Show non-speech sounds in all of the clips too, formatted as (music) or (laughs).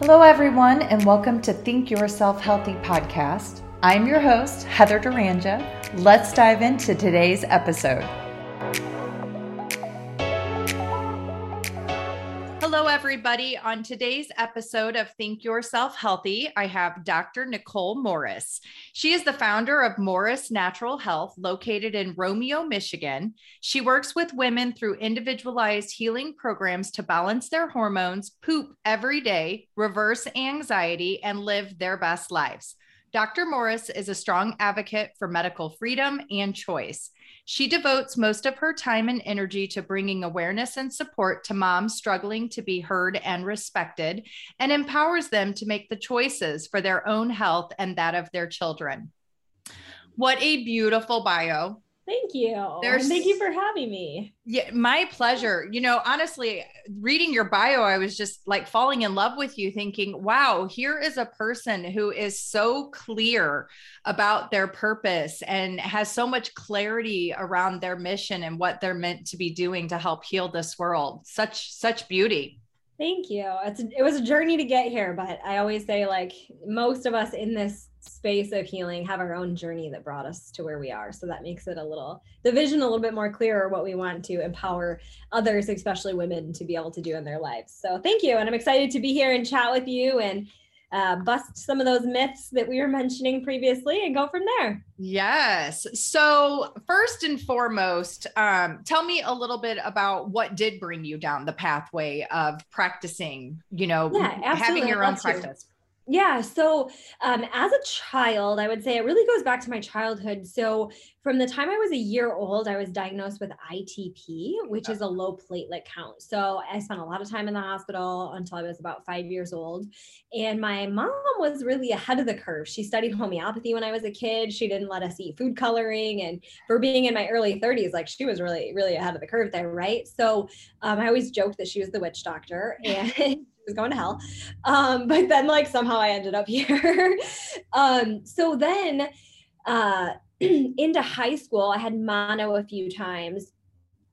Hello, everyone, and welcome to Think Yourself Healthy podcast. I'm your host, Heather Duranja. Let's dive into today's episode. Everybody. On today's episode of Think Yourself Healthy, I have Dr. Nicole Morris. She is the founder of Morris Natural Health, located in Romeo, Michigan. She works with women through individualized healing programs to balance their hormones, poop every day, reverse anxiety, and live their best lives. Dr. Morris is a strong advocate for medical freedom and choice. She devotes most of her time and energy to bringing awareness and support to moms struggling to be heard and respected, and empowers them to make the choices for their own health and that of their children. What a beautiful bio. Thank you. There's, Thank you for having me. Yeah, my pleasure. You know, honestly, reading your bio, I was just like falling in love with you, thinking, wow, here is a person who is so clear about their purpose and has so much clarity around their mission and what they're meant to be doing to help heal this world. Such, such beauty. Thank you. It's it was a journey to get here, but I always say like most of us in this space of healing have our own journey that brought us to where we are. So that makes it a little the vision a little bit more clearer what we want to empower others, especially women, to be able to do in their lives. So thank you, and I'm excited to be here and chat with you and uh, bust some of those myths that we were mentioning previously and go from there. Yes. So, first and foremost, um, tell me a little bit about what did bring you down the pathway of practicing, you know, yeah, having your own practice. Yeah. So, um, as a child, I would say it really goes back to my childhood. So, from the time I was a year old, I was diagnosed with ITP, which is a low platelet count. So, I spent a lot of time in the hospital until I was about five years old. And my mom was really ahead of the curve. She studied homeopathy when I was a kid. She didn't let us eat food coloring. And for being in my early 30s, like she was really, really ahead of the curve there. Right. So, um, I always joked that she was the witch doctor. (laughs) And was going to hell. Um, (laughs) but then like somehow I ended up (laughs) here. um, so then uh, (clears throat) into high school, I had mono a few times,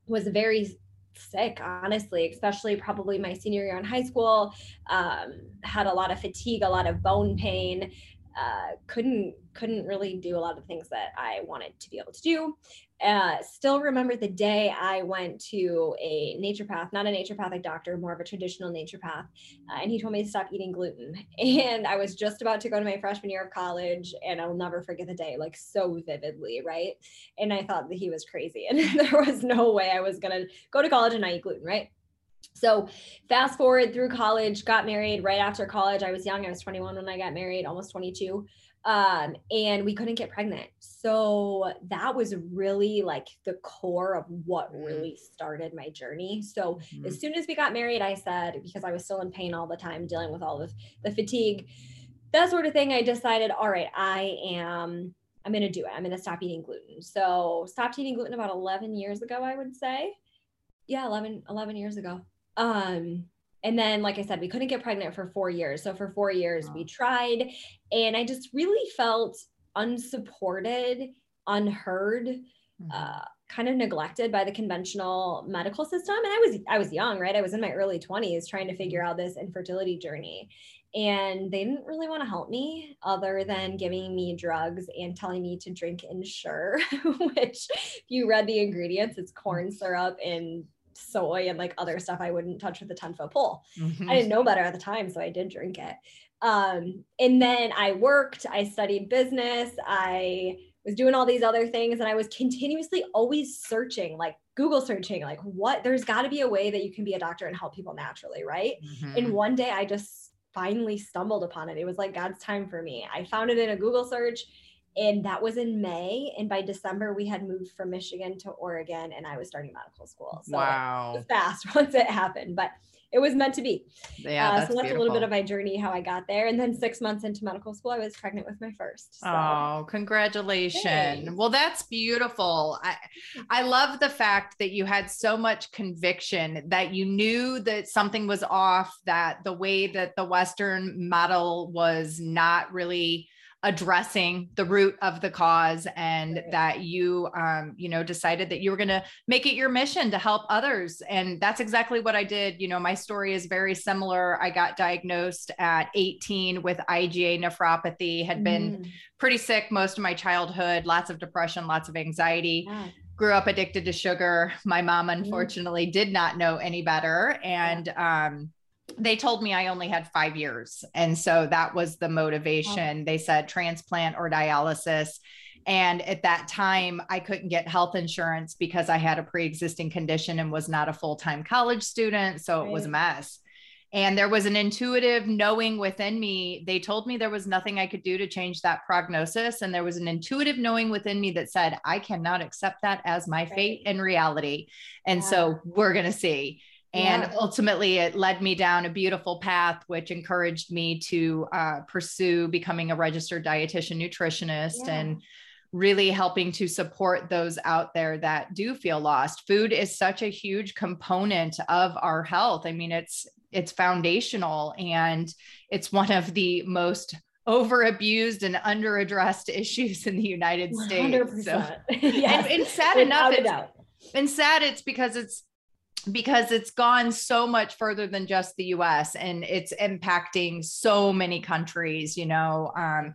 was very sick, honestly, especially probably my senior year in high school. Um, had a lot of fatigue, a lot of bone pain. Uh, couldn't couldn't really do a lot of things that I wanted to be able to do. Uh, still remember the day I went to a naturopath, not a naturopathic doctor, more of a traditional naturopath, uh, and he told me to stop eating gluten. (laughs) And I was just about to go to my freshman year of college, and I'll never forget the day, like so vividly, right? And I thought that he was crazy, (laughs) and there was no way I was gonna go to college and not eat gluten, right? So fast forward through college, got married right after college. I was young. I was 21 when I got married, almost 22 um, and we couldn't get pregnant. So that was really like the core of what mm. really started my journey. So mm-hmm. as soon as we got married, I said, because I was still in pain all the time, dealing with all of the fatigue, that sort of thing, I decided, all right, I am, I'm going to do it. I'm going to stop eating gluten. So stopped eating gluten about 11 years ago, I would say. Yeah, 11, 11 years ago. Um, and then like i said we couldn't get pregnant for four years so for four years wow. we tried and i just really felt unsupported unheard mm-hmm. uh, kind of neglected by the conventional medical system and i was i was young right i was in my early 20s trying to figure mm-hmm. out this infertility journey and they didn't really want to help me other than giving me drugs and telling me to drink ensure (laughs) which if you read the ingredients it's corn mm-hmm. syrup and soy and like other stuff I wouldn't touch with a 10 foot pole. Mm-hmm. I didn't know better at the time, so I did drink it. Um, and then I worked, I studied business, I was doing all these other things, and I was continuously always searching, like Google searching, like what there's got to be a way that you can be a doctor and help people naturally, right? Mm-hmm. And one day I just finally stumbled upon it. It was like God's time for me. I found it in a Google search and that was in May. And by December, we had moved from Michigan to Oregon, and I was starting medical school. So wow, fast (laughs) once it happened, but it was meant to be. Yeah, uh, that's so that's beautiful. a little bit of my journey how I got there. And then six months into medical school, I was pregnant with my first. So. Oh, congratulations! Thanks. Well, that's beautiful. I I love the fact that you had so much conviction that you knew that something was off, that the way that the Western model was not really addressing the root of the cause and Right. that you um you know decided that you were going to make it your mission to help others and that's exactly what I did you know my story is very similar I got diagnosed at 18 with IgA nephropathy had been Mm, pretty sick most of my childhood lots of depression lots of anxiety yeah. grew up addicted to sugar. My mom, Mm-hmm. unfortunately, did not know any better. And um, they told me I only had five years. And so that was the motivation. They said transplant or dialysis. And at that time, I couldn't get health insurance because I had a pre existing condition and was not a full time college student. So it was a mess. And there was an intuitive knowing within me. They told me there was nothing I could do to change that prognosis. And there was an intuitive knowing within me that said, I cannot accept that as my fate and reality. And Yeah. so we're going to see. And Yeah. ultimately, it led me down a beautiful path, which encouraged me to uh, pursue becoming a registered dietitian nutritionist Yeah. and really helping to support those out there that do feel lost. Food is such a huge component of our health. I mean, it's it's foundational and it's one of the most over abused and under addressed (laughs) issues in the United States. 100%. So, (laughs) yes. and, and sad enough, it's, and sad it's because it's because it's gone so much further than just the US and it's impacting so many countries, you know. Um,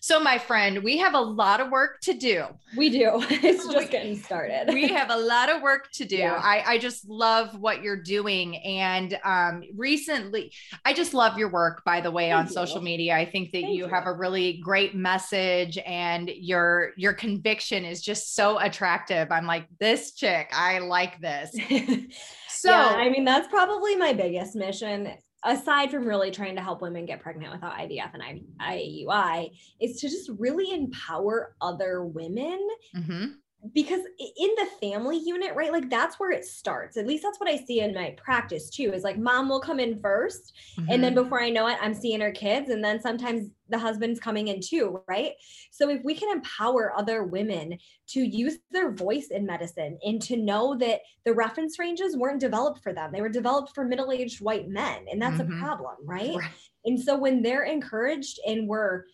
so my friend, we have a lot of work to do. We do. (laughs) It's just getting started. We have a lot of work to do. Yeah. I, I just love what you're doing. And um, recently, I just love your work, by the way, on you. social media. I think that you you. have a really great message and your your conviction is just so attractive. I'm like, this chick, I like this. (laughs) So yeah, I mean, that's probably my biggest mission, aside from really trying to help women get pregnant without IVF and IUI, is to just really empower other women Mhm. because in the family unit, right? Like that's where it starts. At least that's what I see in my practice too. Is like mom will come in 1st and then Mhm. before I know it, I'm seeing her kids, and then sometimes the husband's coming in too, right? So if we can empower other women to use their voice in medicine and to know that the reference ranges weren't developed for them, they were developed for middle-aged white men, and that's Mhm. a problem, right? Right. And so when they're encouraged and we're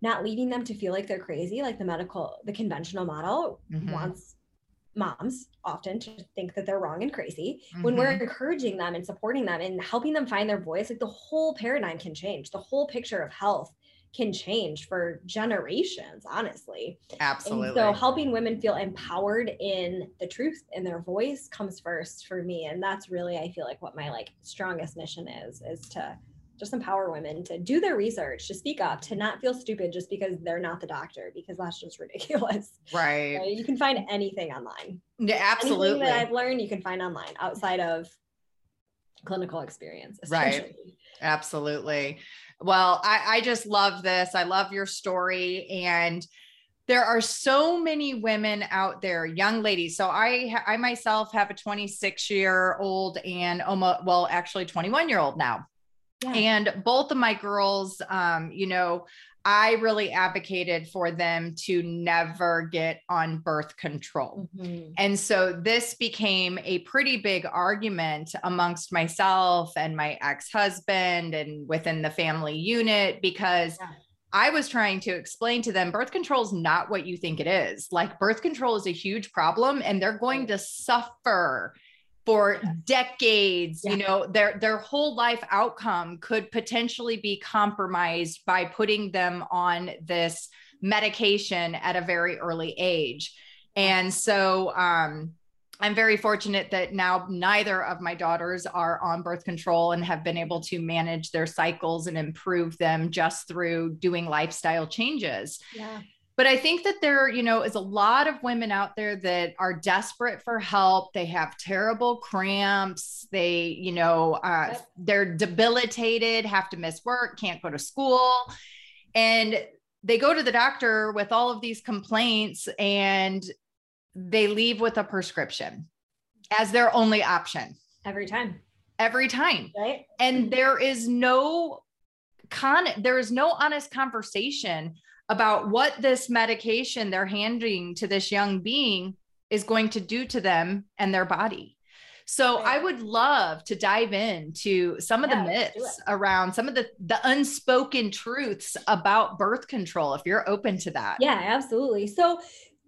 not leaving them to feel like they're crazy, like the medical, the conventional model Mhm. wants moms often to think that they're wrong and crazy when we're Mhm. encouraging them and supporting them and helping them find their voice like the whole paradigm can change the whole picture of health can change for generations honestly absolutely. and so helping women feel empowered in the truth and their voice comes first for me and that's really i feel like what my like strongest mission is is to just empower women to do their research to speak up to not feel stupid just because they're not the doctor because that's just (laughs) ridiculous right. Right? you can find anything online Yeah, anything absolutely. that I've learned you can find online outside of clinical experience. Right. Absolutely. Well, I, I just love this. I love your story. And there are so many women out there, young ladies. So I, I myself have a 26 year old and almost, well, actually 21 year old now. Yeah. And both of my girls, um, you know, I really advocated for them to never get on birth control. Mhm. And so this became a pretty big argument amongst myself and my ex husband and within the family unit because Yeah. I was trying to explain to them birth control is not what you think it is. Like, birth control is a huge problem and they're going to suffer for decades you know their their whole life outcome could potentially be compromised by putting them on this medication at a very early age. And so um I'm very fortunate that now neither of my daughters are on birth control and have been able to manage their cycles and improve them just through doing lifestyle changes. Yeah. But I think that there, you know, is a lot of women out there that are desperate for help. They have terrible cramps. They, you know, uh, they're debilitated, have to miss work, can't go to school. And they go to the doctor with all of these complaints and they leave with a prescription as their only option Every time. every time Right. and there is no con there is no honest conversation about what this medication they're handing to this young being is going to do to them and their body So. I would love to dive into some of yeah, the myths around some of the the unspoken truths about birth control if you're open to that. Yeah, absolutely. So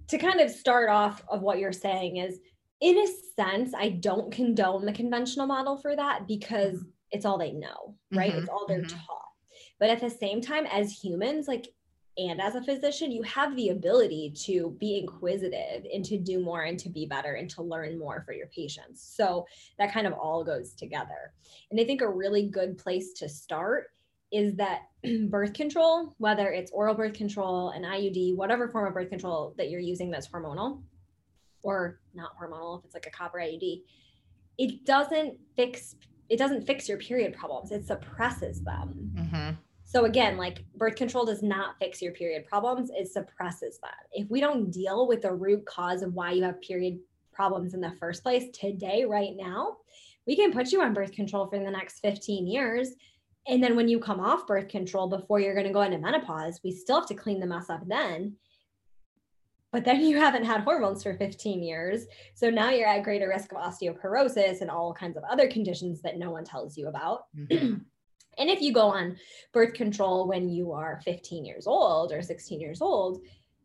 to kind of start off of what you're saying is in a sense, I don't condone the conventional model for that because mm-hmm. it's all they know, right? Mm-hmm. It's all they're mm-hmm. taught. But at the same time, as humans, like and as a physician, you have the ability to be inquisitive and to do more and to be better and to learn more for your patients. So that kind of all goes together. And I think a really good place to start is that (clears throat) birth control, whether it's oral birth control, an IUD, whatever form of birth control that you're using that's hormonal or not hormonal, if it's like a copper IUD, it doesn't fix it doesn't fix your period problems. It suppresses them. Mm-hmm. So again, like birth control does not fix your period problems, it suppresses them. If we don't deal with the root cause of why you have period problems in the first place today, right now, we can put you on birth control for the next 15 years. And then when you come off birth control before you're going to go into menopause, we still have to clean the mess up then. But then you haven't had hormones for 15 years. So now you're at greater risk of osteoporosis and all kinds of other conditions that no one tells you about. Mm-hmm. And if you go on birth control when you are 15 years old or 16 years old,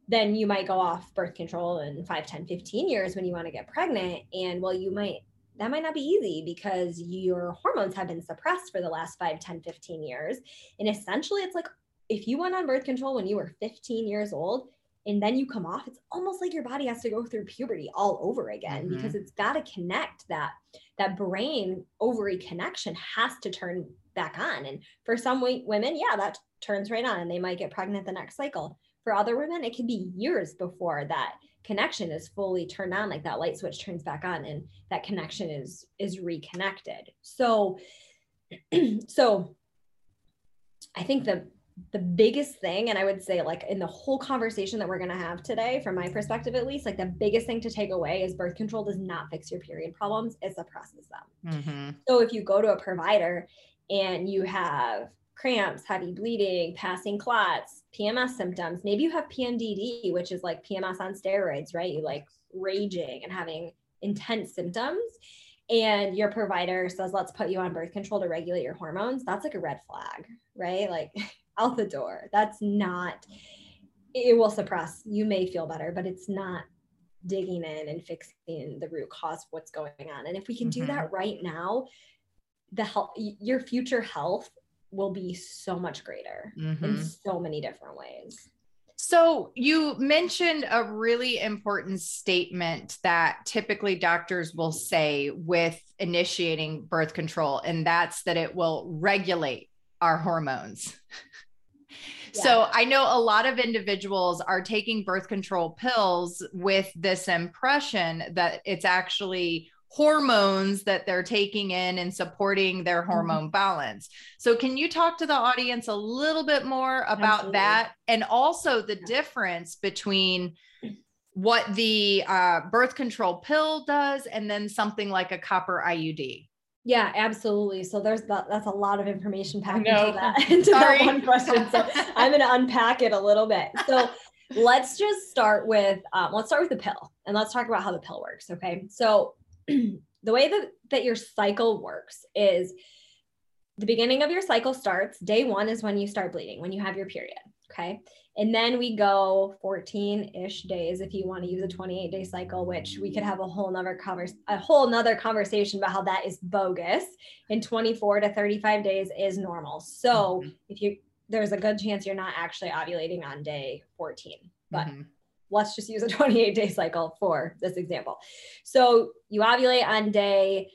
then you might go off birth control in 5, 10, 15 years when you want to get pregnant. And well, you might, that might not be easy because your hormones have been suppressed for the last 5, 10, 15 years. And essentially, it's like if you went on birth control when you were 15 years old, and then you come off it's almost like your body has to go through puberty all over again mm-hmm. because it's got to connect that that brain ovary connection has to turn back on. And for some women, yeah, that turns right on and they might get pregnant the next cycle. For other women, it can be years before that connection is fully turned on like that light switch turns back on and that connection is is reconnected so (clears throat) so i think the the biggest thing and i would say like in the whole conversation that we're going to have today from my perspective at least like the biggest thing to take away is birth control does not fix your period problems it suppresses them mm-hmm. so if you go to a provider and you have cramps, heavy bleeding, passing clots, PMS symptoms. Maybe you have PMDD, which is like PMS on steroids, right? You like raging and having intense symptoms. And your provider says, let's put you on birth control to regulate your hormones. That's like a red flag, right? Like (laughs) out the door. That's not, it will suppress. You may feel better, but it's not digging in and fixing the root cause of what's going on. And if we can mm-hmm. do that right now, the health your future health will be so much greater mm-hmm. in so many different ways so you mentioned a really important statement that typically doctors will say with initiating birth control and that's that it will regulate our hormones yeah. So I know a lot of individuals are taking birth control pills with this impression that it's actually hormones that they're taking in and supporting their mm-hmm. hormone balance. So, can you talk to the audience a little bit more about Absolutely. that and also the difference between what the uh, birth control pill does and then something like a copper IUD? Yeah, absolutely. So there's that, that's a lot of information packed into that (laughs) into that one question. So I'm going to unpack it a little bit. So let's just start with um, let's start with the pill and let's talk about how the pill works. Okay, so (clears throat) the way that, that your cycle works is the beginning of your cycle starts day one is when you start bleeding when you have your period okay? And then we go 14-ish days if you want to use a 28 day cycle which we could have a whole nother cover a whole nother conversation about how that is bogus. And 24 to 35 days is normal. So mm-hmm. if you there's a good chance you're not actually ovulating on day 14 but mm-hmm let's just use a (laughs) 28 day cycle for this example. So you ovulate on day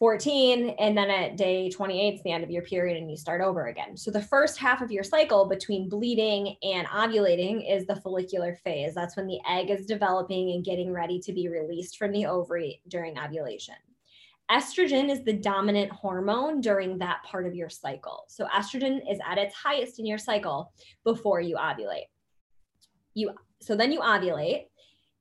14 and then at day 28 is the end of your period and you start over again. So the first half of your cycle between bleeding and ovulating is the follicular phase. That's when the egg is developing and getting ready to be released from the ovary during ovulation. Estrogen is the dominant hormone during that part of your cycle. So estrogen is at its highest in your cycle before you ovulate. You so then you ovulate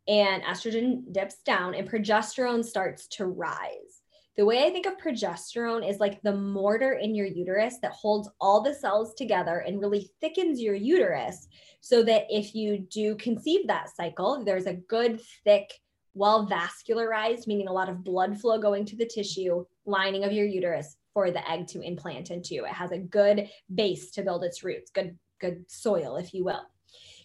and estrogen dips down and progesterone starts to rise. The way I think of progesterone is like the mortar in your uterus that holds all the cells together and really thickens your uterus so that if you do conceive that cycle, there's a good, thick well vascularized, meaning a lot of blood flow going to the tissue lining of your uterus for the egg to implant into. It has a good base to build its roots, good good soil, if you will.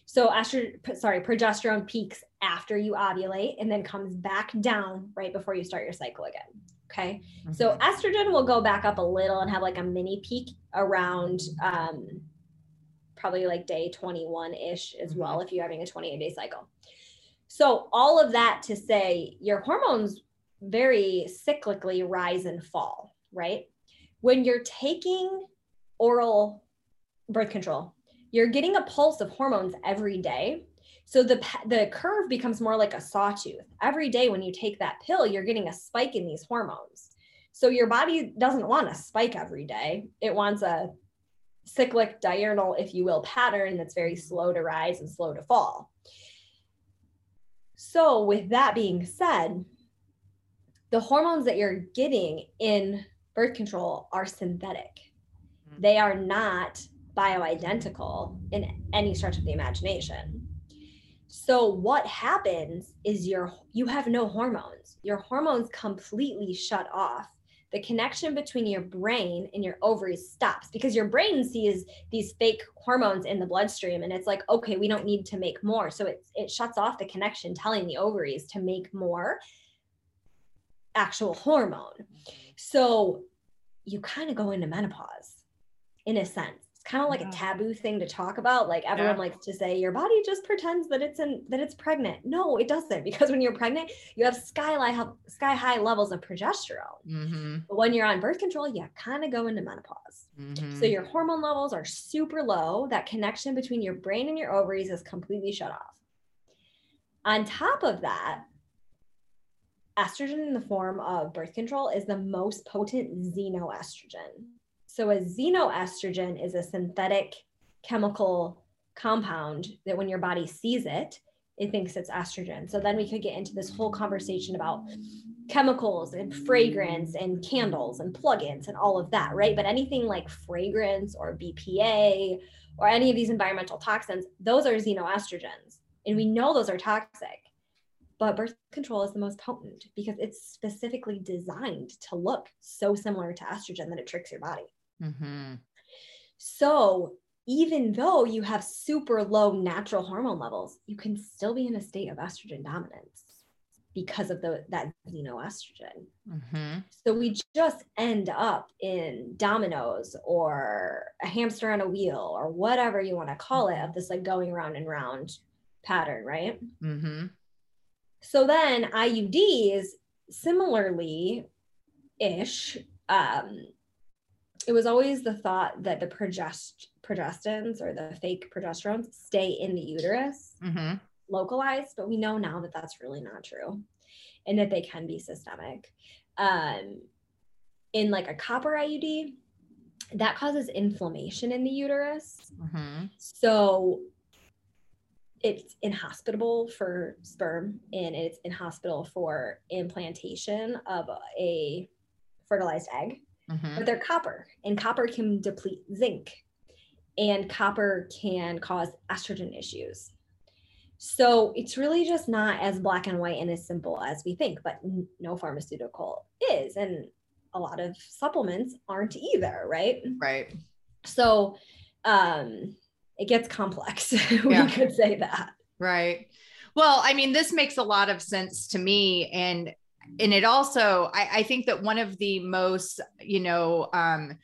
So estrogen, sorry, progesterone peaks after you ovulate and then comes back down right before you start your cycle again. Okay. Mm-hmm. So estrogen will go back up a little and have like a mini peak around um, probably like day 21 ish as mm-hmm. well, if you're having a 28 day cycle. So, all of that to say, your hormones very cyclically rise and fall, right? When you're taking oral birth control, you're getting a pulse of hormones every day. So the the curve becomes more like a sawtooth. Every day when you take that pill, you're getting a spike in these hormones. So your body doesn't want a spike every day. It wants a cyclic diurnal, if you will, pattern that's very slow to rise and slow to fall. So, with that being said, the hormones that you're getting in birth control are synthetic. Mm-hmm. They are not bioidentical in any stretch of the imagination. So what happens is your you have no hormones. Your hormones completely shut off. The connection between your brain and your ovaries stops because your brain sees these fake hormones in the bloodstream and it's like, okay, we don't need to make more. So it, it shuts off the connection, telling the ovaries to make more actual hormone. So you kind of go into menopause in a sense kind of like yeah. a taboo thing to talk about. Like everyone yeah. likes to say your body just pretends that it's in that it's pregnant. No, it doesn't because when you're pregnant, you have sky high sky high levels of progesterone. Mm-hmm. But when you're on birth control, you kind of go into menopause. Mm-hmm. So your hormone levels are super low. That connection between your brain and your ovaries is completely shut off. On top of that, estrogen in the form of birth control is the most potent xenoestrogen. So a xenoestrogen is a synthetic chemical compound that when your body sees it, it thinks it's estrogen. So then we could get into this whole conversation about chemicals and fragrance and candles and plugins and all of that, right? But anything like fragrance or BPA or any of these environmental toxins, those are xenoestrogens. And we know those are toxic. But birth control is the most potent because it's specifically designed to look so similar to estrogen that it tricks your body. Mm-hmm. So even though you have super low natural hormone levels, you can still be in a state of estrogen dominance because of the that xenoestrogen. Mm-hmm. So we just end up in dominoes or a hamster on a wheel or whatever you want to call it of this like going round and round pattern, right? Mm-hmm. So then IUDs similarly ish um, it was always the thought that the progest progestins or the fake progesterones stay in the uterus mm-hmm. localized but we know now that that's really not true and that they can be systemic um, in like a copper iud that causes inflammation in the uterus mm-hmm. so it's inhospitable for sperm and it's inhospitable for implantation of a fertilized egg mm-hmm. but they're copper, and copper can deplete zinc, and copper can cause estrogen issues. So it's really just not as black and white and as simple as we think, but no pharmaceutical is. And a lot of supplements aren't either, right? Right. So um, it gets complex. (laughs) we yeah. could say that. Right. Well, I mean, this makes a lot of sense to me. And and it also I, I think that one of the most you know um,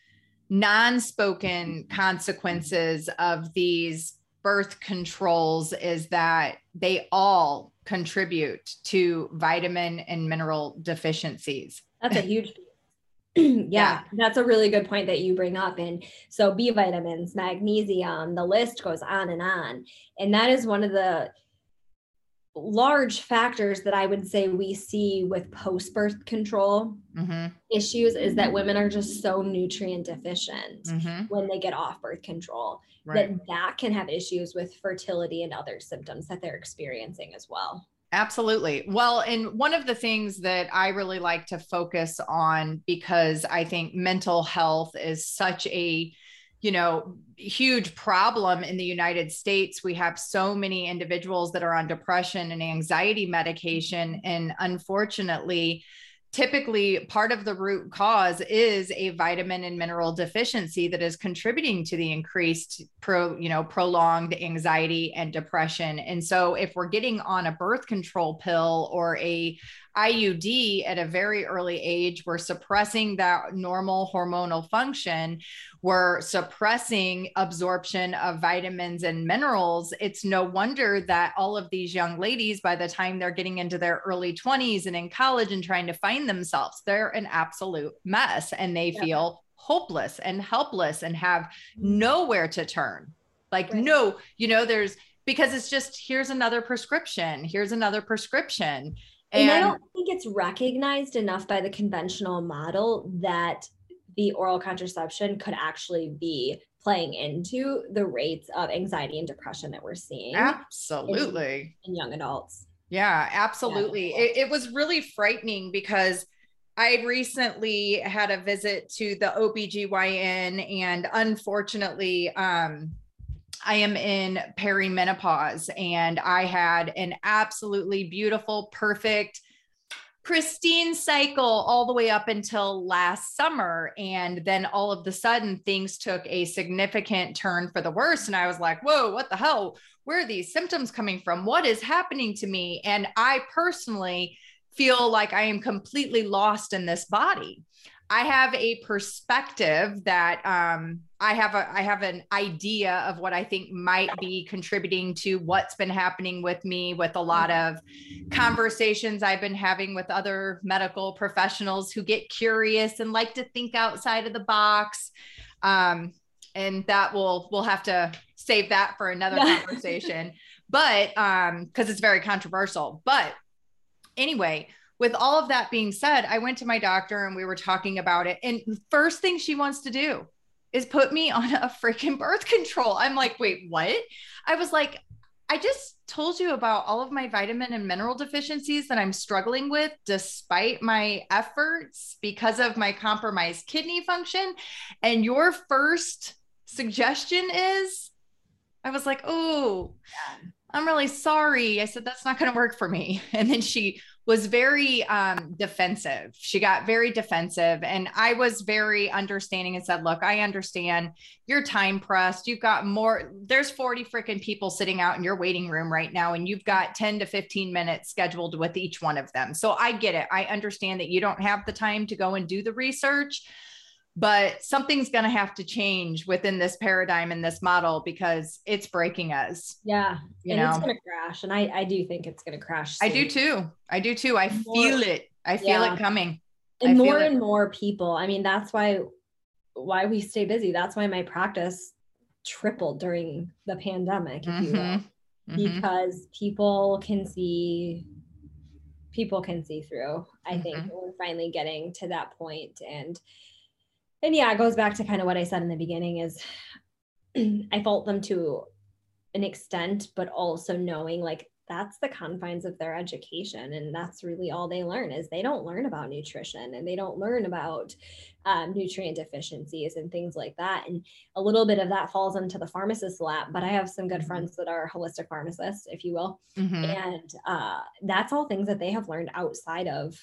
non-spoken consequences of these birth controls is that they all contribute to vitamin and mineral deficiencies that's a huge (laughs) (clears throat) yeah, yeah, that's a really good point that you bring up. And so, B vitamins, magnesium, the list goes on and on. And that is one of the large factors that I would say we see with post birth control mm-hmm. issues is that women are just so nutrient deficient mm-hmm. when they get off birth control right. that that can have issues with fertility and other symptoms that they're experiencing as well. Absolutely. Well, and one of the things that I really like to focus on because I think mental health is such a you know, huge problem in the United States. We have so many individuals that are on depression and anxiety medication. And unfortunately, typically part of the root cause is a vitamin and mineral deficiency that is contributing to the increased pro you know prolonged anxiety and depression and so if we're getting on a birth control pill or a IUD at a very early age, we're suppressing that normal hormonal function. We're suppressing absorption of vitamins and minerals. It's no wonder that all of these young ladies, by the time they're getting into their early 20s and in college and trying to find themselves, they're an absolute mess and they yeah. feel hopeless and helpless and have mm-hmm. nowhere to turn. Like, right. no, you know, there's because it's just here's another prescription, here's another prescription. And, and I don't think it's recognized enough by the conventional model that the oral contraception could actually be playing into the rates of anxiety and depression that we're seeing. Absolutely. In, in young adults. Yeah, absolutely. Yeah. It, it was really frightening because I recently had a visit to the OBGYN and unfortunately, um, I am in perimenopause and I had an absolutely beautiful, perfect, pristine cycle all the way up until last summer. And then all of the sudden, things took a significant turn for the worse. And I was like, whoa, what the hell? Where are these symptoms coming from? What is happening to me? And I personally feel like I am completely lost in this body. I have a perspective that um, I have a I have an idea of what I think might be contributing to what's been happening with me with a lot of conversations I've been having with other medical professionals who get curious and like to think outside of the box. Um, and that will we'll have to save that for another (laughs) conversation. But um, because it's very controversial. But anyway, with all of that being said, I went to my doctor and we were talking about it. And first thing she wants to do is put me on a freaking birth control. I'm like, wait, what? I was like, I just told you about all of my vitamin and mineral deficiencies that I'm struggling with despite my efforts because of my compromised kidney function. And your first suggestion is, I was like, oh, I'm really sorry. I said, that's not going to work for me. (laughs) And then she was very um, defensive. She got very defensive. And I was very understanding and said, Look, I understand you're time pressed. You've got more, there's 40 freaking people sitting out in your waiting room right now, and you've got 10 to 15 minutes scheduled with each one of them. So I get it. I understand that you don't have the time to go and do the research but something's going to have to change within this paradigm and this model because it's breaking us. Yeah. You and know? it's going to crash. And I, I do think it's going to crash. Soon. I do too. I do too. I more, feel it. I feel yeah. it coming. And more and more people. I mean, that's why, why we stay busy. That's why my practice tripled during the pandemic, if mm-hmm. you will, mm-hmm. because people can see people can see through. I mm-hmm. think we're finally getting to that point and and yeah, it goes back to kind of what I said in the beginning is (clears throat) I fault them to an extent, but also knowing like that's the confines of their education and that's really all they learn is they don't learn about nutrition and they don't learn about um, nutrient deficiencies and things like that and a little bit of that falls into the pharmacist's lap but i have some good mm-hmm. friends that are holistic pharmacists if you will mm-hmm. and uh, that's all things that they have learned outside of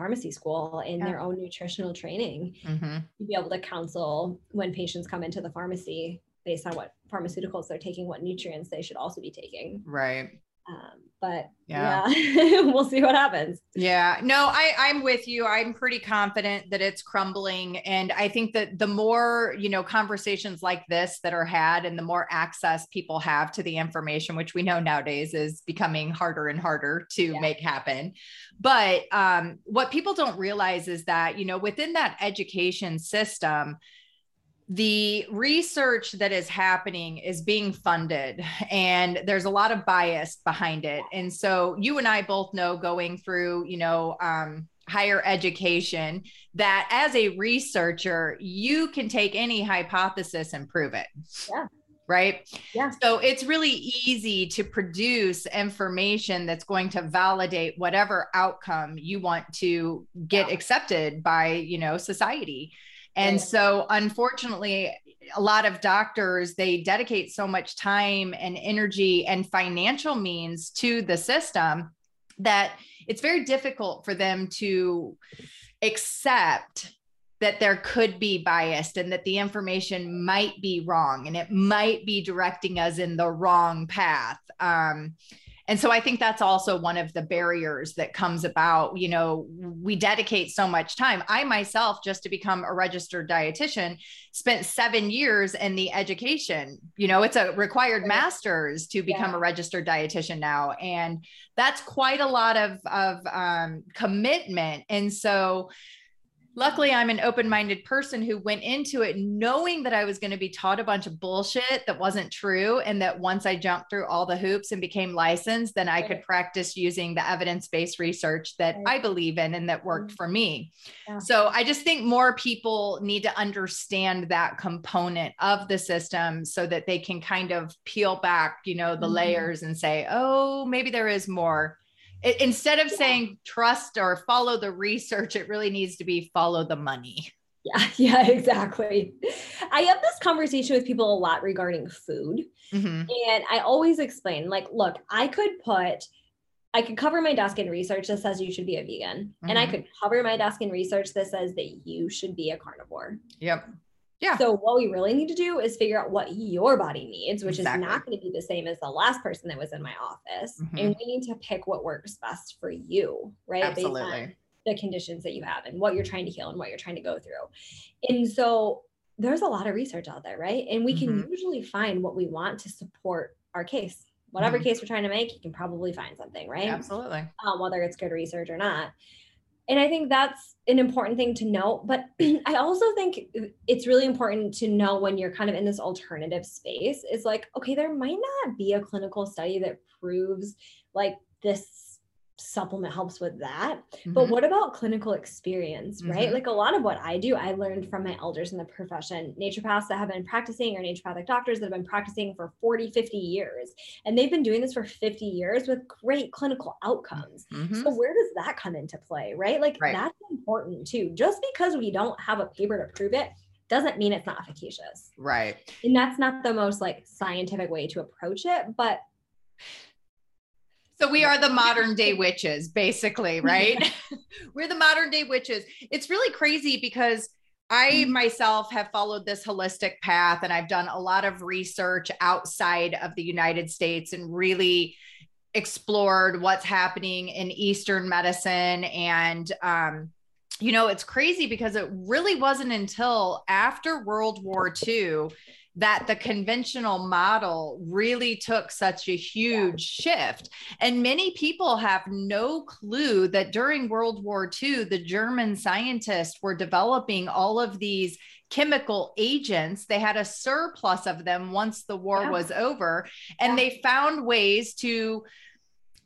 pharmacy school in yeah. their own nutritional training mm-hmm. to be able to counsel when patients come into the pharmacy based on what pharmaceuticals they're taking, what nutrients they should also be taking. Right. Um, but yeah, yeah. (laughs) we'll see what happens. Yeah, no, I, I'm with you. I'm pretty confident that it's crumbling. And I think that the more, you know, conversations like this that are had and the more access people have to the information, which we know nowadays is becoming harder and harder to yeah. make happen. But um, what people don't realize is that, you know, within that education system, the research that is happening is being funded and there's a lot of bias behind it. And so you and i both know going through you know um, higher education that as a researcher you can take any hypothesis and prove it. Yeah. Right? Yeah. So it's really easy to produce information that's going to validate whatever outcome you want to get yeah. accepted by you know society and so, unfortunately, a lot of doctors they dedicate so much time and energy and financial means to the system that it's very difficult for them to accept that there could be biased and that the information might be wrong and it might be directing us in the wrong path. Um, and so I think that's also one of the barriers that comes about. You know, we dedicate so much time. I myself, just to become a registered dietitian, spent seven years in the education. You know, it's a required master's to become yeah. a registered dietitian now. And that's quite a lot of, of um, commitment. And so, luckily i'm an open-minded person who went into it knowing that i was going to be taught a bunch of bullshit that wasn't true and that once i jumped through all the hoops and became licensed then i could practice using the evidence-based research that i believe in and that worked mm-hmm. for me yeah. so i just think more people need to understand that component of the system so that they can kind of peel back you know the mm-hmm. layers and say oh maybe there is more it, instead of yeah. saying trust or follow the research, it really needs to be follow the money. Yeah, (laughs) yeah, exactly. I have this conversation with people a lot regarding food. Mm-hmm. And I always explain, like, look, I could put, I could cover my desk in research that says you should be a vegan. Mm-hmm. And I mm-hmm. could cover my desk in research that says that you should be a carnivore. Yep. Yeah. So what we really need to do is figure out what your body needs, which exactly. is not going to be the same as the last person that was in my office. Mm-hmm. And we need to pick what works best for you, right? Absolutely. Based on the conditions that you have and what you're trying to heal and what you're trying to go through. And so there's a lot of research out there, right? And we can mm-hmm. usually find what we want to support our case. Whatever mm-hmm. case we're trying to make, you can probably find something, right? Absolutely. Um, whether it's good research or not. And I think that's an important thing to note. But (clears throat) I also think it's really important to know when you're kind of in this alternative space is like, okay, there might not be a clinical study that proves like this supplement helps with that. Mm-hmm. But what about clinical experience, right? Mm-hmm. Like a lot of what I do, I learned from my elders in the profession, naturopaths that have been practicing or naturopathic doctors that have been practicing for 40, 50 years. And they've been doing this for 50 years with great clinical outcomes. Mm-hmm. So where does that come into play, right? Like right. that's important too. Just because we don't have a paper to prove it doesn't mean it's not efficacious. Right. And that's not the most like scientific way to approach it, but so we are the modern day witches, basically, (laughs) right? (laughs) We're the modern day witches. It's really crazy because I mm-hmm. myself have followed this holistic path and I've done a lot of research outside of the United States and really explored what's happening in Eastern medicine. And, um, you know, it's crazy because it really wasn't until after World War II that the conventional model really took such a huge yeah. shift. And many people have no clue that during World War II, the German scientists were developing all of these chemical agents. They had a surplus of them once the war yeah. was over, and yeah. they found ways to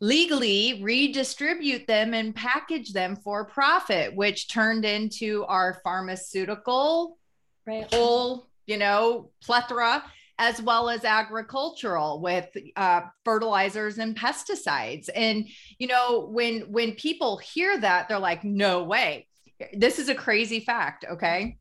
legally redistribute them and package them for profit, which turned into our pharmaceutical right. whole you know, plethora as well as agricultural with uh, fertilizers and pesticides and you know when when people hear that they're like no way this is a crazy fact okay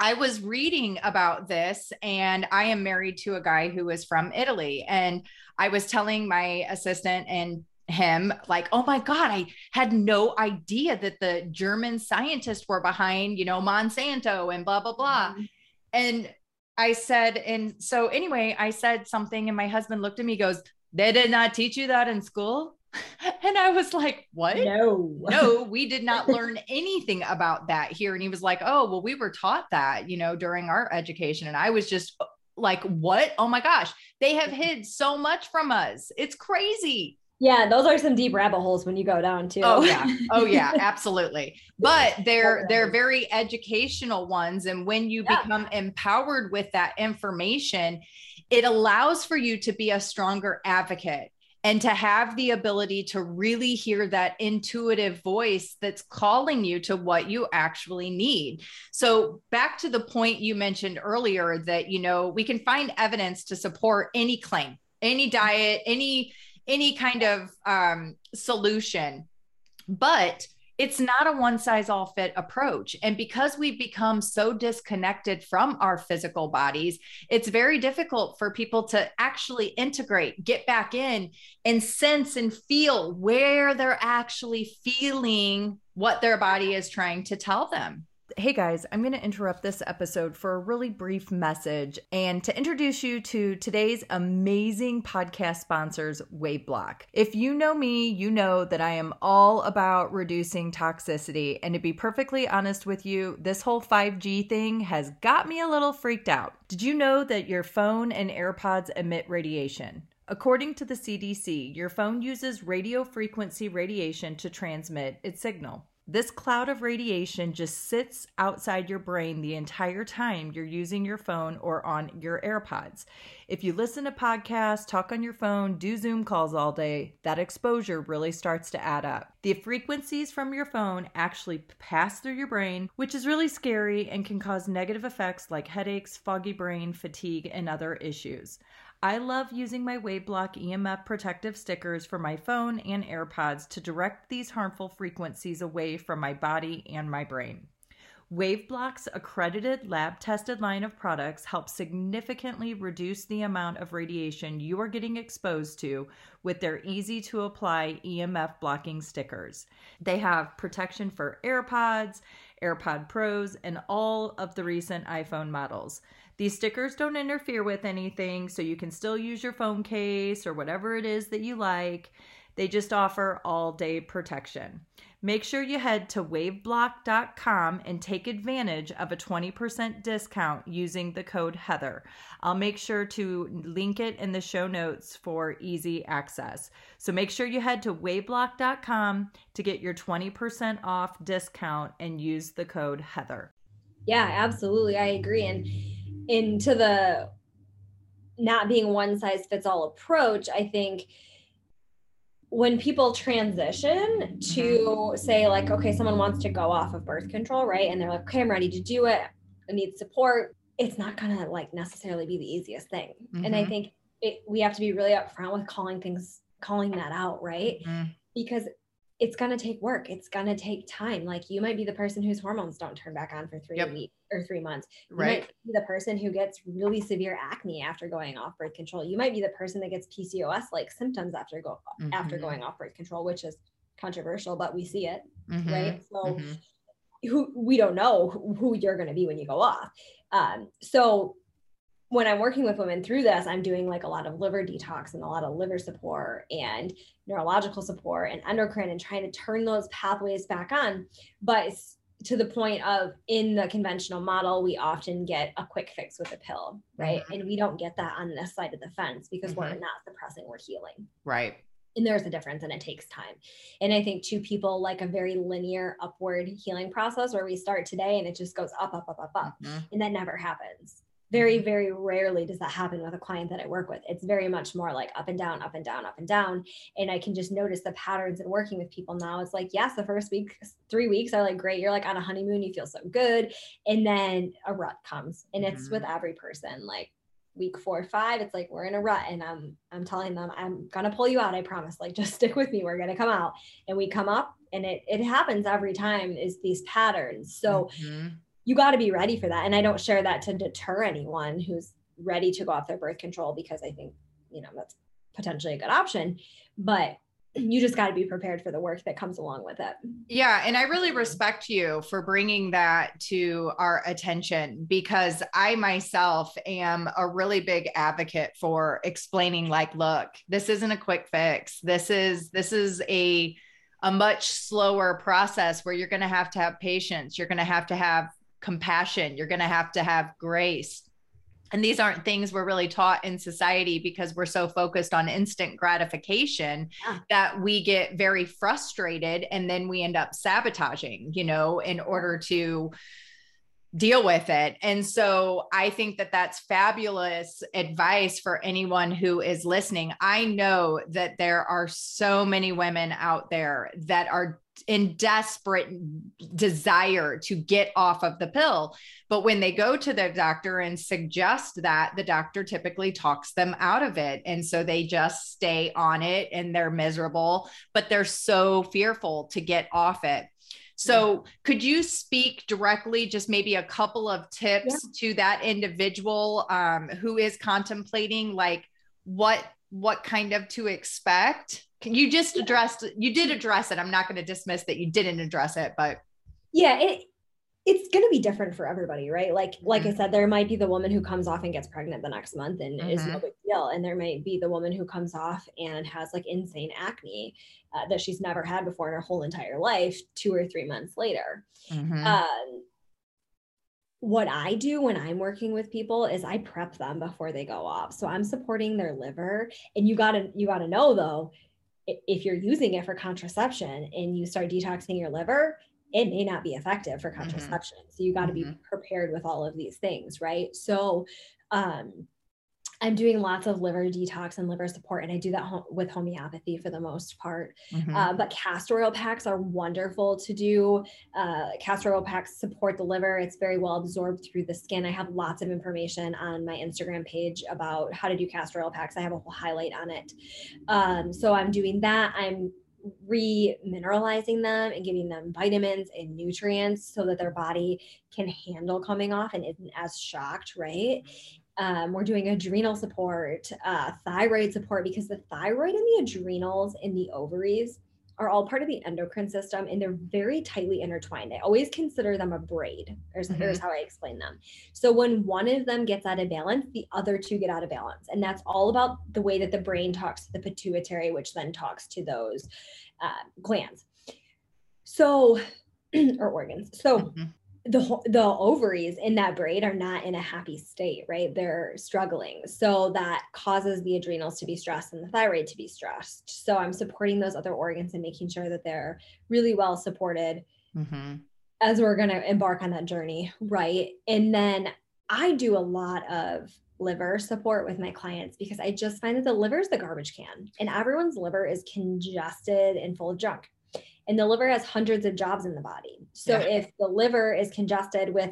I was reading about this, and I am married to a guy who is from Italy. And I was telling my assistant and him, like, oh my God, I had no idea that the German scientists were behind, you know, Monsanto and blah, blah, blah. Mm-hmm. And I said, and so anyway, I said something, and my husband looked at me, goes, They did not teach you that in school? (laughs) And I was like, What? No, no, we did not learn (laughs) anything about that here. And he was like, Oh, well, we were taught that, you know, during our education. And I was just uh, like, What? Oh my gosh, they have (laughs) hid so much from us. It's crazy. Yeah, those are some deep rabbit holes when you go down too. Oh yeah. Oh yeah, (laughs) absolutely. But they're they're very educational ones and when you yeah. become empowered with that information, it allows for you to be a stronger advocate and to have the ability to really hear that intuitive voice that's calling you to what you actually need. So, back to the point you mentioned earlier that, you know, we can find evidence to support any claim, any diet, any any kind of um, solution. But it's not a one size all fit approach. And because we've become so disconnected from our physical bodies, it's very difficult for people to actually integrate, get back in, and sense and feel where they're actually feeling what their body is trying to tell them. Hey guys, I'm going to interrupt this episode for a really brief message and to introduce you to today's amazing podcast sponsors, WaveBlock. If you know me, you know that I am all about reducing toxicity. And to be perfectly honest with you, this whole 5G thing has got me a little freaked out. Did you know that your phone and AirPods emit radiation? According to the CDC, your phone uses radio frequency radiation to transmit its signal. This cloud of radiation just sits outside your brain the entire time you're using your phone or on your AirPods. If you listen to podcasts, talk on your phone, do Zoom calls all day, that exposure really starts to add up. The frequencies from your phone actually pass through your brain, which is really scary and can cause negative effects like headaches, foggy brain, fatigue, and other issues. I love using my WaveBlock EMF protective stickers for my phone and AirPods to direct these harmful frequencies away from my body and my brain. WaveBlock's accredited lab tested line of products helps significantly reduce the amount of radiation you are getting exposed to with their easy to apply EMF blocking stickers. They have protection for AirPods, AirPod Pros, and all of the recent iPhone models. These stickers don't interfere with anything, so you can still use your phone case or whatever it is that you like. They just offer all day protection. Make sure you head to waveblock.com and take advantage of a 20% discount using the code Heather. I'll make sure to link it in the show notes for easy access. So make sure you head to waveblock.com to get your 20% off discount and use the code Heather. Yeah, absolutely. I agree. And into the not being one size fits all approach, I think when people transition to mm-hmm. say like okay someone wants to go off of birth control right and they're like okay i'm ready to do it i need support it's not gonna like necessarily be the easiest thing mm-hmm. and i mm-hmm. think it, we have to be really upfront with calling things calling that out right mm-hmm. because it's going to take work. It's going to take time. Like you might be the person whose hormones don't turn back on for three yep. weeks or three months. You right. might be the person who gets really severe acne after going off birth control. You might be the person that gets PCOS like symptoms after go mm-hmm. after going off birth control, which is controversial, but we see it, mm-hmm. right? So mm-hmm. who we don't know who you're going to be when you go off. Um, so when I'm working with women through this, I'm doing like a lot of liver detox and a lot of liver support and neurological support and endocrine and trying to turn those pathways back on. But to the point of in the conventional model, we often get a quick fix with a pill, right? Mm-hmm. And we don't get that on this side of the fence because mm-hmm. we're not suppressing, we're healing. Right. And there's a difference and it takes time. And I think two people like a very linear upward healing process where we start today and it just goes up, up, up, up, up. Mm-hmm. And that never happens very mm-hmm. very rarely does that happen with a client that i work with. It's very much more like up and down up and down up and down. And i can just notice the patterns in working with people now. It's like yes the first week three weeks are like great. You're like on a honeymoon. You feel so good. And then a rut comes. And it's mm-hmm. with every person. Like week four or five it's like we're in a rut. And i'm i'm telling them i'm gonna pull you out i promise. Like just (laughs) stick with me. We're gonna come out. And we come up and it it happens every time is these patterns. So mm-hmm you got to be ready for that. And I don't share that to deter anyone who's ready to go off their birth control because I think, you know, that's potentially a good option. But you just got to be prepared for the work that comes along with it. Yeah. And I really respect you for bringing that to our attention because I myself am a really big advocate for explaining, like, look, this isn't a quick fix. This is, this is a, a much slower process where you're going to have to have patience. You're going to have to have compassion. You're going to have to have grace. And these aren't things we're really taught in society because we're so focused on instant gratification yeah. that we get very frustrated and then we end up sabotaging, you know, in order to deal with it. And so I think that that's fabulous advice for anyone who is listening. I know that there are so many women out there that are in desperate desire to get off of the pill. But when they go to their doctor and suggest that, the doctor typically talks them out of it. And so they just stay on it and they're miserable, but they're so fearful to get off it. So, could you speak directly, just maybe a couple of tips yeah. to that individual um, who is contemplating, like what what kind of to expect? Can you just address? You did address it. I'm not going to dismiss that you didn't address it, but yeah, it it's going to be different for everybody, right? Like, like mm-hmm. I said, there might be the woman who comes off and gets pregnant the next month and mm-hmm. is no mm-hmm. big deal. And there might be the woman who comes off and has like insane acne uh, that she's never had before in her whole entire life two or three months later. Mm-hmm. Um, what I do when I'm working with people is I prep them before they go off. So I'm supporting their liver. And you gotta, you gotta know though, if you're using it for contraception and you start detoxing your liver, it may not be effective for mm-hmm. contraception. Mm-hmm. So you got to mm-hmm. be prepared with all of these things, right? So um, I'm doing lots of liver detox and liver support, and I do that ho- with homeopathy for the most part. Mm-hmm. Uh, but castor oil packs are wonderful to do. Uh, castor oil packs support the liver, it's very well absorbed through the skin. I have lots of information on my Instagram page about how to do castor oil packs. I have a whole highlight on it. Um, so I'm doing that. I'm re-mineralizing them and giving them vitamins and nutrients so that their body can handle coming off and isn't as shocked right? Um, we're doing adrenal support uh, thyroid support because the thyroid and the adrenals in the ovaries are all part of the endocrine system and they're very tightly intertwined. I always consider them a braid. Here's, mm-hmm. here's how I explain them. So when one of them gets out of balance, the other two get out of balance. And that's all about the way that the brain talks to the pituitary, which then talks to those uh, glands. So, (clears throat) or organs. So mm-hmm the the ovaries in that braid are not in a happy state right? They're struggling. So that causes the adrenals to be stressed and the thyroid to be stressed. So i'm supporting those other organs and making sure that they're really well supported mm-hmm. as we're going to embark on that journey right? And then i do a lot of liver support with my clients because i just find that the liver is the garbage can and everyone's liver is congested and full of junk and the liver has hundreds of jobs in the body. So yeah. if the liver is congested with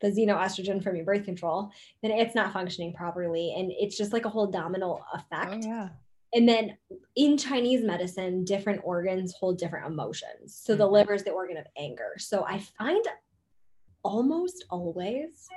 the xenoestrogen from your birth control, then it's not functioning properly. And it's just like a whole domino effect. Oh, yeah. And then in Chinese medicine, different organs hold different emotions. So the hmm. liver is the organ of anger. So I find almost always,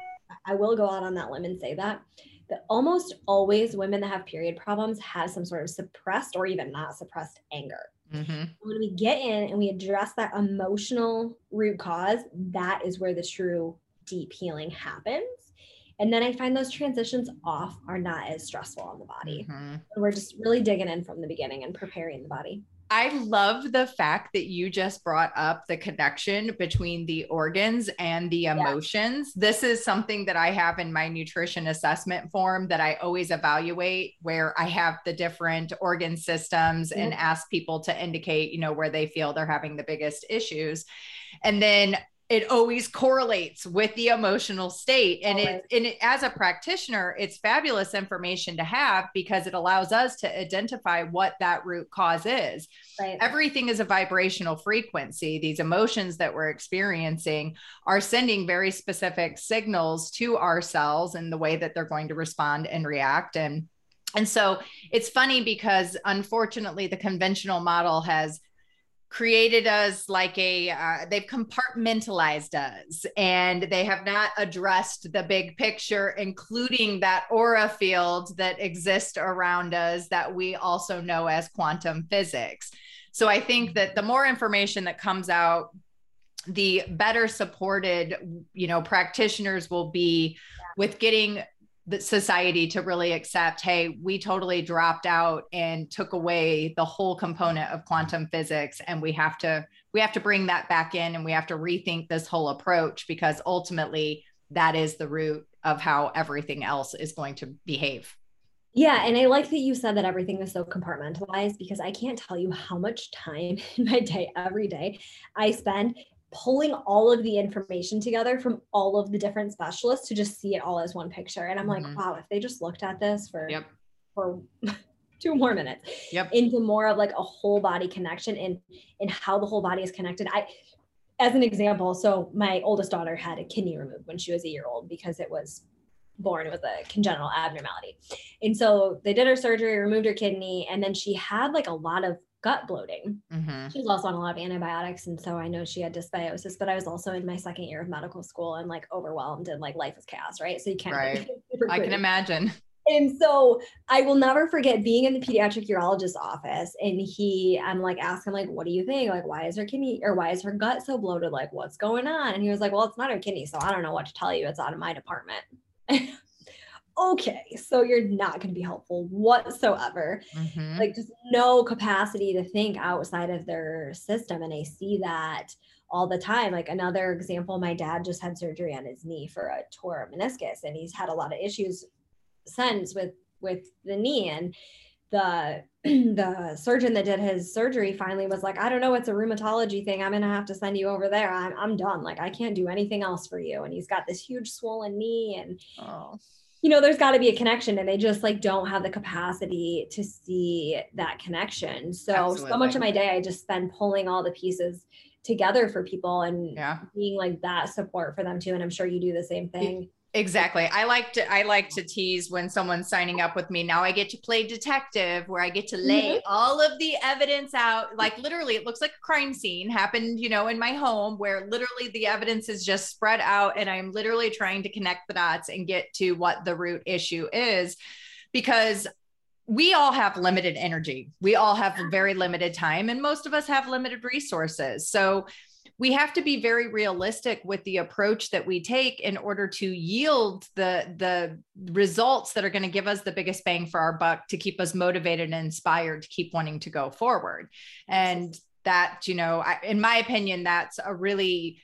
I will go out on that limb and say that, that almost always women that have period problems have some sort of suppressed or even not suppressed anger. Mm-hmm. When we get in and we address that emotional root cause, that is where the true deep healing happens. And then I find those transitions off are not as stressful on the body. Mm-hmm. We're just really digging in from the beginning and preparing the body. I love the fact that you just brought up the connection between the organs and the emotions. Yeah. This is something that I have in my nutrition assessment form that I always evaluate where I have the different organ systems mm-hmm. and ask people to indicate, you know, where they feel they're having the biggest issues. And then it always correlates with the emotional state. And it and it, as a practitioner it's fabulous information to have because it allows us to identify what that root cause is. Right. everything is a vibrational frequency. These emotions that we're experiencing are sending very specific signals to our cells and the way that they're going to respond and react. And and so it's funny because unfortunately the conventional model has created us like a uh, they've compartmentalized us and they have not addressed the big picture including that aura field that exists around us that we also know as quantum physics. So i think that the more information that comes out the better supported you know practitioners will be with getting the society to really accept hey we totally dropped out and took away the whole component of quantum physics and we have to we have to bring that back in and we have to rethink this whole approach because ultimately that is the root of how everything else is going to behave. Yeah, and I like that you said that everything is so compartmentalized because I can't tell you how much time (laughs) in my day every day I spend pulling all of the information together from all of the different specialists to just see it all as one picture. And I'm mm-hmm. like, wow, if they just looked at this for yep. for (laughs) two more minutes yep. into more of like a whole body connection and and how the whole body is connected. I as an example, so my oldest daughter had a kidney removed when she was a year old because it was born with a congenital abnormality. And so they did her surgery, removed her kidney, and then she had like a lot of gut bloating. Mhm. She was also on a lot of antibiotics. And so I know she had dysbiosis, but I was also in my second year of medical school and like overwhelmed and like life is chaos, right? So you can't. Right. (laughs) I can imagine. And so I will never forget being in the pediatric urologist's office and he, I'm like, asking like, what do you think? Like, why is her kidney or why is her gut so bloated? Like, what's going on? And he was like, well, it's not her kidney. So I don't know what to tell you. It's out of my department. (laughs) okay. So you're not going to be helpful whatsoever. Mhm. Like just no capacity to think outside of their system. And I see that all the time. Like another example, my dad just had surgery on his knee for a torn meniscus and he's had a lot of issues since with with the knee and the (clears throat) the surgeon that did his surgery finally was like i don't know it's a rheumatology thing i'm gonna have to send you over there i'm, I'm done like i can't do anything else for you and he's got this huge swollen knee and oh. You know there's got to be a connection and they just like don't have the capacity to see that connection. So so much of my day i just spend pulling all the pieces together for people and Yeah. being like that support for them too and i'm sure you do the same thing Exactly. I like to I like to tease when someone's signing up with me. Now I get to play detective where I get to lay mm-hmm. all of the evidence out. Like literally it looks like a crime scene happened, you know, in my home where literally the evidence is just spread out and I'm literally trying to connect the dots and get to what the root issue is because we all have limited energy. We all have very limited time and most of us have limited resources. So we have to be very realistic with the approach that we take in order to yield the the results that are going to give us the biggest bang for our buck to keep us motivated and inspired to keep wanting to go forward. And that you know I, in my opinion that's a really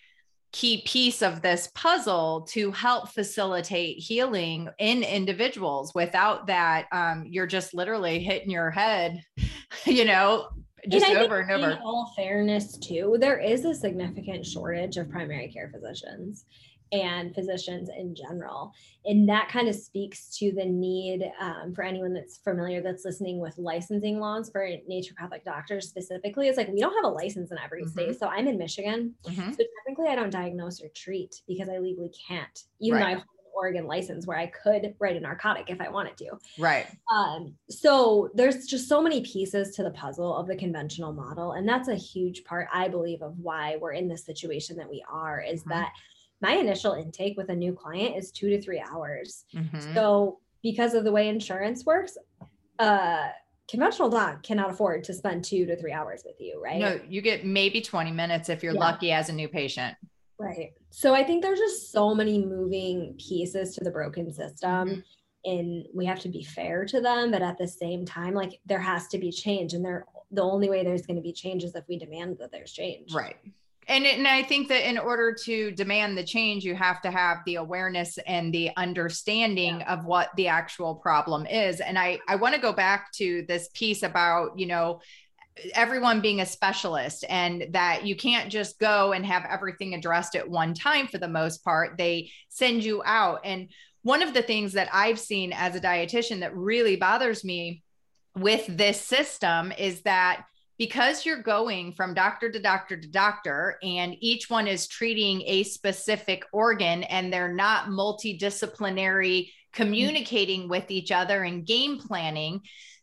key piece of this puzzle to help facilitate healing in individuals without that um, you're just literally hitting your head (laughs) you know just and over and over In all fairness, too, there is a significant shortage of primary care physicians and physicians in general. And that kind of speaks to the need um, for anyone that's familiar that's listening with licensing laws for naturopathic doctors specifically. It's like we don't have a license in every state. So I'm in Michigan. Mhm. So technically, I don't diagnose or treat because I legally can't, even though I Right. Oregon license where I could write a narcotic if I wanted to. right Um, so there's just so many pieces to the puzzle of the conventional model. And that's a huge part, I believe, of why we're in the situation that we are is Mhm. that my initial intake with a new client is two to three hours. Mhm. So because of the way insurance works, uh conventional doc cannot afford to spend two to three hours with you, right? No, you get maybe 20 minutes if you're Yeah. lucky as a new patient. Right. So I think there's just so many moving pieces to the broken system. Mhm. And we have to be fair to them, but at the same time, like there has to be change. And there the only way there's going to be change is if we demand that there's change. Right. And, and I think that in order to demand the change, you have to have the awareness and the understanding of what the actual problem is. And I, I want to go back to this piece about, you know, everyone being a specialist and that you can't just go and have everything addressed at one time for the most part. They send you out. And one of the things that I've seen as a dietitian that really bothers me with this system is that because you're going from doctor to doctor to doctor and each one is treating a specific organ and they're not multidisciplinary mm-hmm. communicating with each other and game planning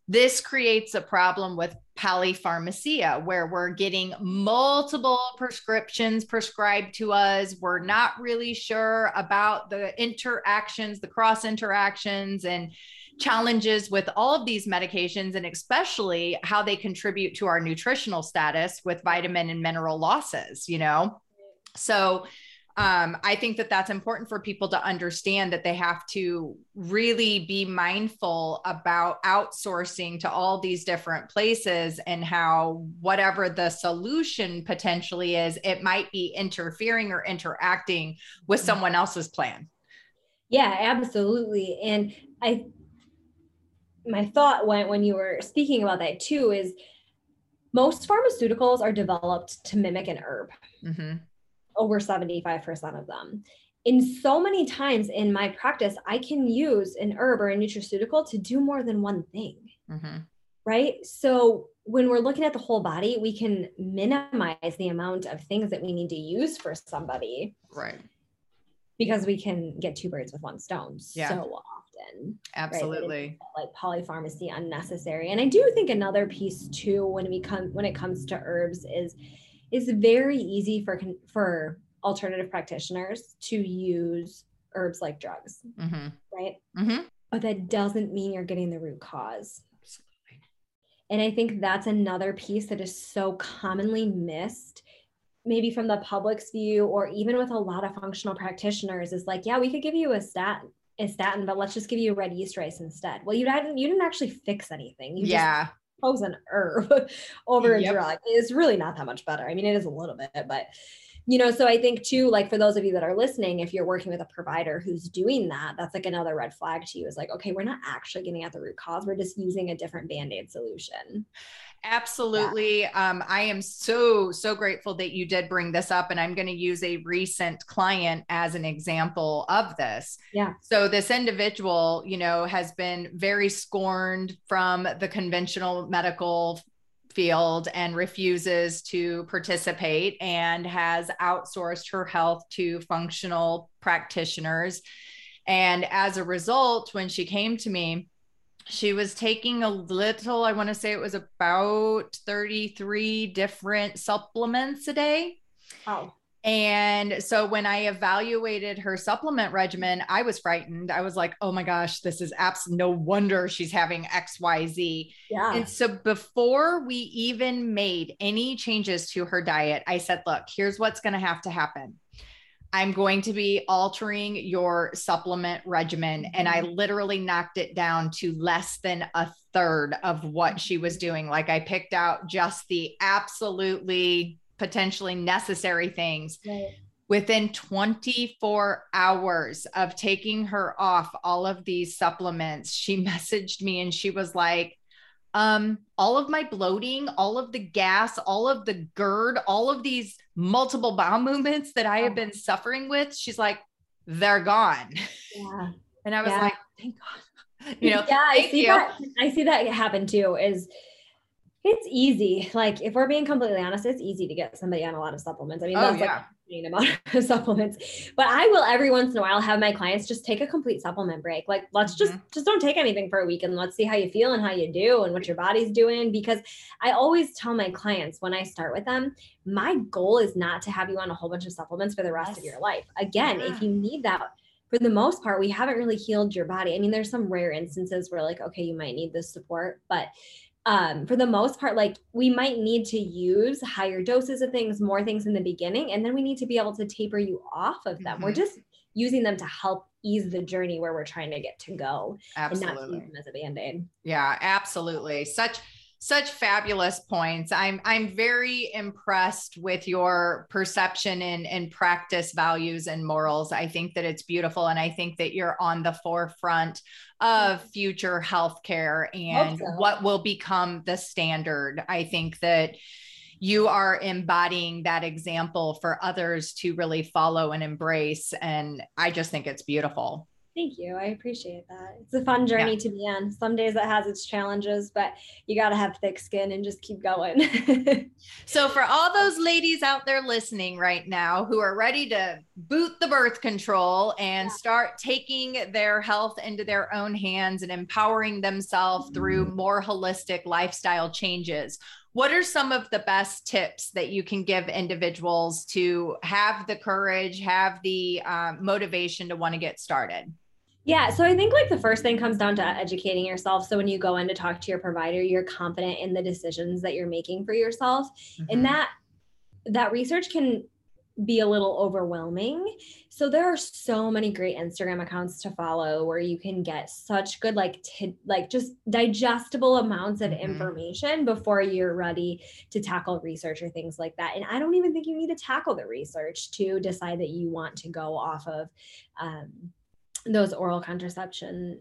this creates a problem with polypharmacy where we're getting multiple prescriptions prescribed to us. We're not really sure about the interactions the cross interactions and challenges with all of these medications and especially how they contribute to our nutritional status with vitamin and mineral losses you know? So um, i think that that's important for people to understand that they have to really be mindful about outsourcing to all these different places and how whatever the solution potentially is it might be interfering or interacting with someone else's plan Yeah, absolutely. And I my thought went when you were speaking about that too is most pharmaceuticals are developed to mimic an herb. hmm over 75% of them. In so many times in my practice, I can use an herb or a nutraceutical to do more than one thing, hmm right? So when we're looking at the whole body, we can minimize the amount of things that we need to use for somebody right because we can get two birds with one stone Yeah. so often. Absolutely. Right? Like polypharmacy unnecessary. And I do think another piece too when we come when it comes to herbs is it's very easy for for alternative practitioners to use herbs like drugs, mm-hmm. right? Mm-hmm. But that doesn't mean you're getting the root cause. Absolutely. And I think that's another piece that is so commonly missed maybe from the public's view or even with a lot of functional practitioners is like yeah we could give you a statin a statin but let's just give you a red yeast rice instead well you didn't you didn't actually fix anything you yeah pose an herb (laughs) over yep. a drug it's really not that much better i mean it is a little bit but you know so i think too like for those of you that are listening if you're working with a provider who's doing that that's like another red flag to you is like okay we're not actually getting at the root cause we're just using a different band-aid solution Absolutely. Yeah. Um, I am so, so grateful that you did bring this up. And I'm going to use a recent client as an example of this. Yeah. So, this individual, you know, has been very scorned from the conventional medical field and refuses to participate and has outsourced her health to functional practitioners. And as a result, when she came to me, she was taking a little, I want to say it was about 33 different supplements a day. Oh. And so when I evaluated her supplement regimen, I was frightened. I was like, oh my gosh, this is absolutely no wonder she's having XYZ. Yeah. And so before we even made any changes to her diet, I said, look, here's what's going to have to happen. I'm going to be altering your supplement regimen. And I mm-hmm. literally knocked it down to less than a third of what she was doing. Like I picked out just the absolutely potentially necessary things. Right. Within 24 hours of taking her off all of these supplements, she (laughs) messaged me and she was like, um, all of my bloating, all of the gas, all of the GERD, all of these multiple bowel (laughs) movements that I have been suffering with, she's like, they're gone. Yeah. (laughs) And I was yeah. like, thank God. You know, yeah, I see you. that. I see that happen too. Is it's easy. (laughs) Like if we're being completely honest, it's easy to get somebody on a lot of supplements. I mean, oh, that's yeah. like amount (laughs) of supplements. But I will every once in a while have my clients just take a complete supplement break. Like let's just mm-hmm. just don't take anything for a week and let's see how you feel and how you do and what your body's doing. Because I always tell my clients when I start with them, my goal is not to have you on a whole bunch of supplements for the rest yes. of your life. Again, yeah. if you need that for the most part, we haven't really healed your body. I mean, there's some rare instances where, like, okay, you might need this support, but um, for the most part, like we might need to use higher doses of things, more things in the beginning, and then we need to be able to taper you off of them. Mm-hmm. We're just using them to help ease the journey where we're trying to get to go absolutely. and not use them as a band-aid. Yeah, absolutely. Such such fabulous points. I'm I'm very impressed with your perception and, and practice values and morals. I think that it's beautiful. And I think that you're on the forefront of future healthcare and so. what will become the standard. I think that you are embodying that example for others to really follow and embrace. And I just think it's beautiful. Thank you. I appreciate that. It's a fun journey yeah. to be on. Some days it has its challenges, but you got to have thick skin and just keep going. (laughs) so, for all those ladies out there listening right now who are ready to boot the birth control and yeah. start taking their health into their own hands and empowering themselves mm-hmm. through more holistic lifestyle changes, what are some of the best tips that you can give individuals to have the courage, have the uh, motivation to want to get started? Yeah. So I think like the first thing comes down to educating yourself. So when you go in to talk to your provider, you're confident in the decisions that you're making for yourself. Mm-hmm. And that that research can be a little overwhelming. So there are so many great Instagram accounts to follow where you can get such good like t- like just digestible amounts of mm-hmm. information before you're ready to tackle research or things like that. And I don't even think you need to tackle the research to decide that you want to go off of um, those oral contraception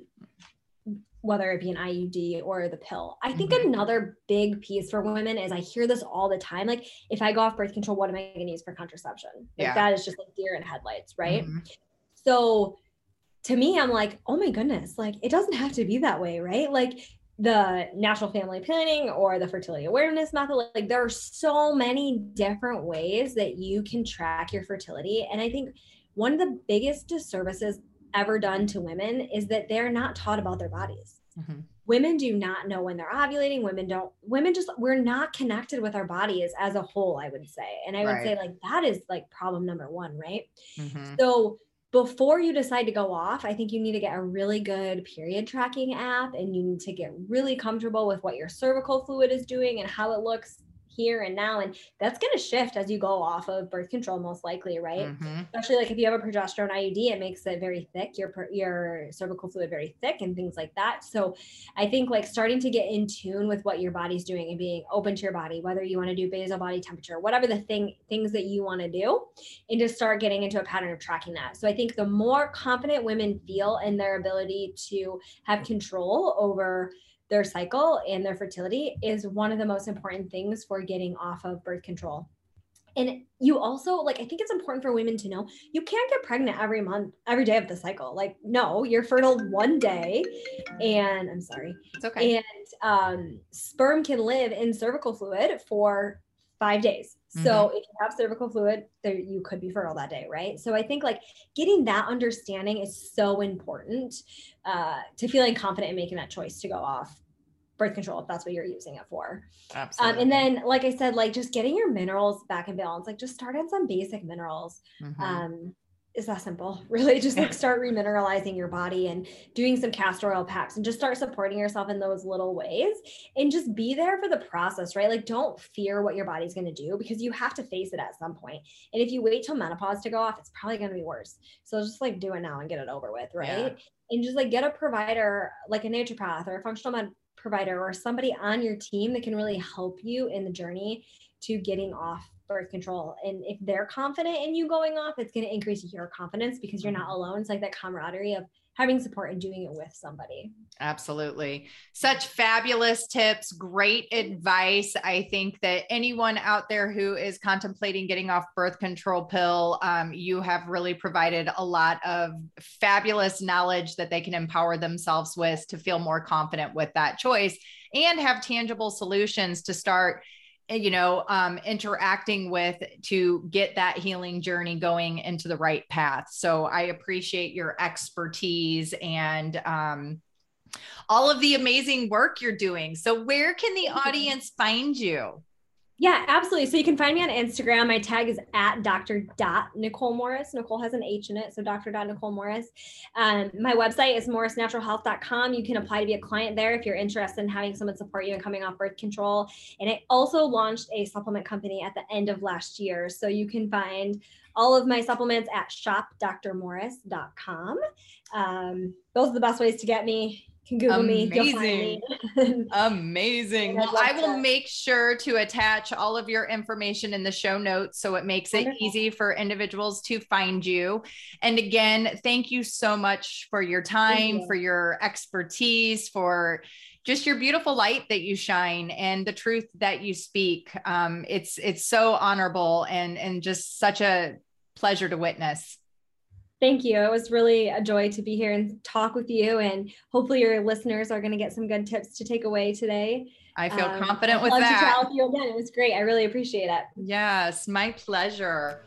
whether it be an IUD or the pill. I think mm-hmm. another big piece for women is I hear this all the time. Like, if I go off birth control, what am I going to use for contraception? Like, yeah. that is just like deer in headlights, right? Mm-hmm. So, to me, I'm like, oh my goodness, like, it doesn't have to be that way, right? Like, the natural family planning or the fertility awareness method, like, there are so many different ways that you can track your fertility. And I think one of the biggest disservices ever done to women is that they're not taught about their bodies. Mm-hmm. Women do not know when they're ovulating. Women don't, women just, we're not connected with our bodies as a whole, I would say. And I would right. say, like, that is like problem number one, right? Mm-hmm. So, before you decide to go off, I think you need to get a really good period tracking app and you need to get really comfortable with what your cervical fluid is doing and how it looks here and now and that's going to shift as you go off of birth control most likely right? Mm-hmm. especially like if you have a progesterone iud it makes it very thick your your cervical fluid very thick and things like that. So i think like starting to get in tune with what your body's doing and being open to your body whether you want to do basal body temperature whatever the thing things that you want to do and just start getting into a pattern of tracking that. So i think the more confident women feel in their ability to have control over their cycle and their fertility is one of the most important things for getting off of birth control. And you also like I think it's important for women to know you can't get pregnant every month, every day of the cycle. Like no, you're fertile one day and I'm sorry. It's okay. And um sperm can live in cervical fluid for 5 days. Mm-hmm. So if you have cervical fluid, there you could be fertile that day, right? So I think like getting that understanding is so important uh, to feeling confident in making that choice to go off birth control if that's what you're using it for. Absolutely. Um, and then, like I said, like just getting your minerals back in balance, like just start on some basic minerals. Mm-hmm. Um, is that simple? (laughs) Really, just like start remineralizing your body and doing some castor oil packs and just start supporting yourself in those little ways and just be there for the process, right? Like, don't fear what your body's going to do because you have to face it at some point. And if you wait till menopause to go off, it's probably going to be worse. So just like do it now and get it over with, right? Yeah. And just like get a provider like a naturopath or a functional med provider or somebody on your team that can really help you in the journey to getting off birth control. And if they're confident in you going off, it's going to increase your confidence because you're not mm-hmm. alone. It's like that camaraderie of having support and doing it with somebody. Absolutely. Such fabulous tips, great advice. I think that anyone out there who is contemplating getting off birth control pill, um, you have really provided a lot of fabulous knowledge that they can empower themselves with to feel more confident with that choice and have tangible solutions to start you know um, interacting with to get that healing journey going into the right path. So i appreciate your expertise and um, all of the amazing work you're doing. So where can the audience find you yeah, absolutely. So you can find me on Instagram. My tag is at Dr. Nichole Morris. Nichole has an H in it. So Dr. Nichole Morris. Um, my website is morrisnaturalhealth.com. You can apply to be a client there if you're interested in having someone support you in coming off birth control. And I also launched a supplement company at the end of last year. So you can find all of my supplements at shopdrmorris.com. Um, those are the best ways to get me can Google Amazing. me. Amazing. (laughs) Well, I will make sure to attach all of your information in the show notes so it makes Wonderful. it easy for individuals to find you. And again, thank you so much for your time, you. for your expertise, for just your beautiful light that you shine and the truth that you speak. Um, it's it's so honorable and and just such a pleasure to witness. Thank you. It was really a joy to be here and talk with you. And hopefully, your listeners are going to get some good tips to take away today. I feel um, confident with that. To chat with you again. It was great. I really appreciate it. Yes, my pleasure.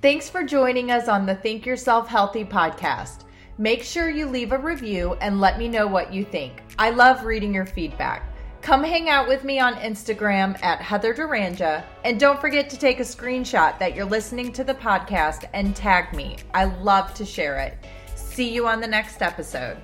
Thanks for joining us on the Think Yourself Healthy podcast. Make sure you leave a review and let me know what you think. I love reading your feedback. Come hang out with me on Instagram at Heather Duranja. And don't forget to take a screenshot that you're listening to the podcast and tag me. I love to share it. See you on the next episode.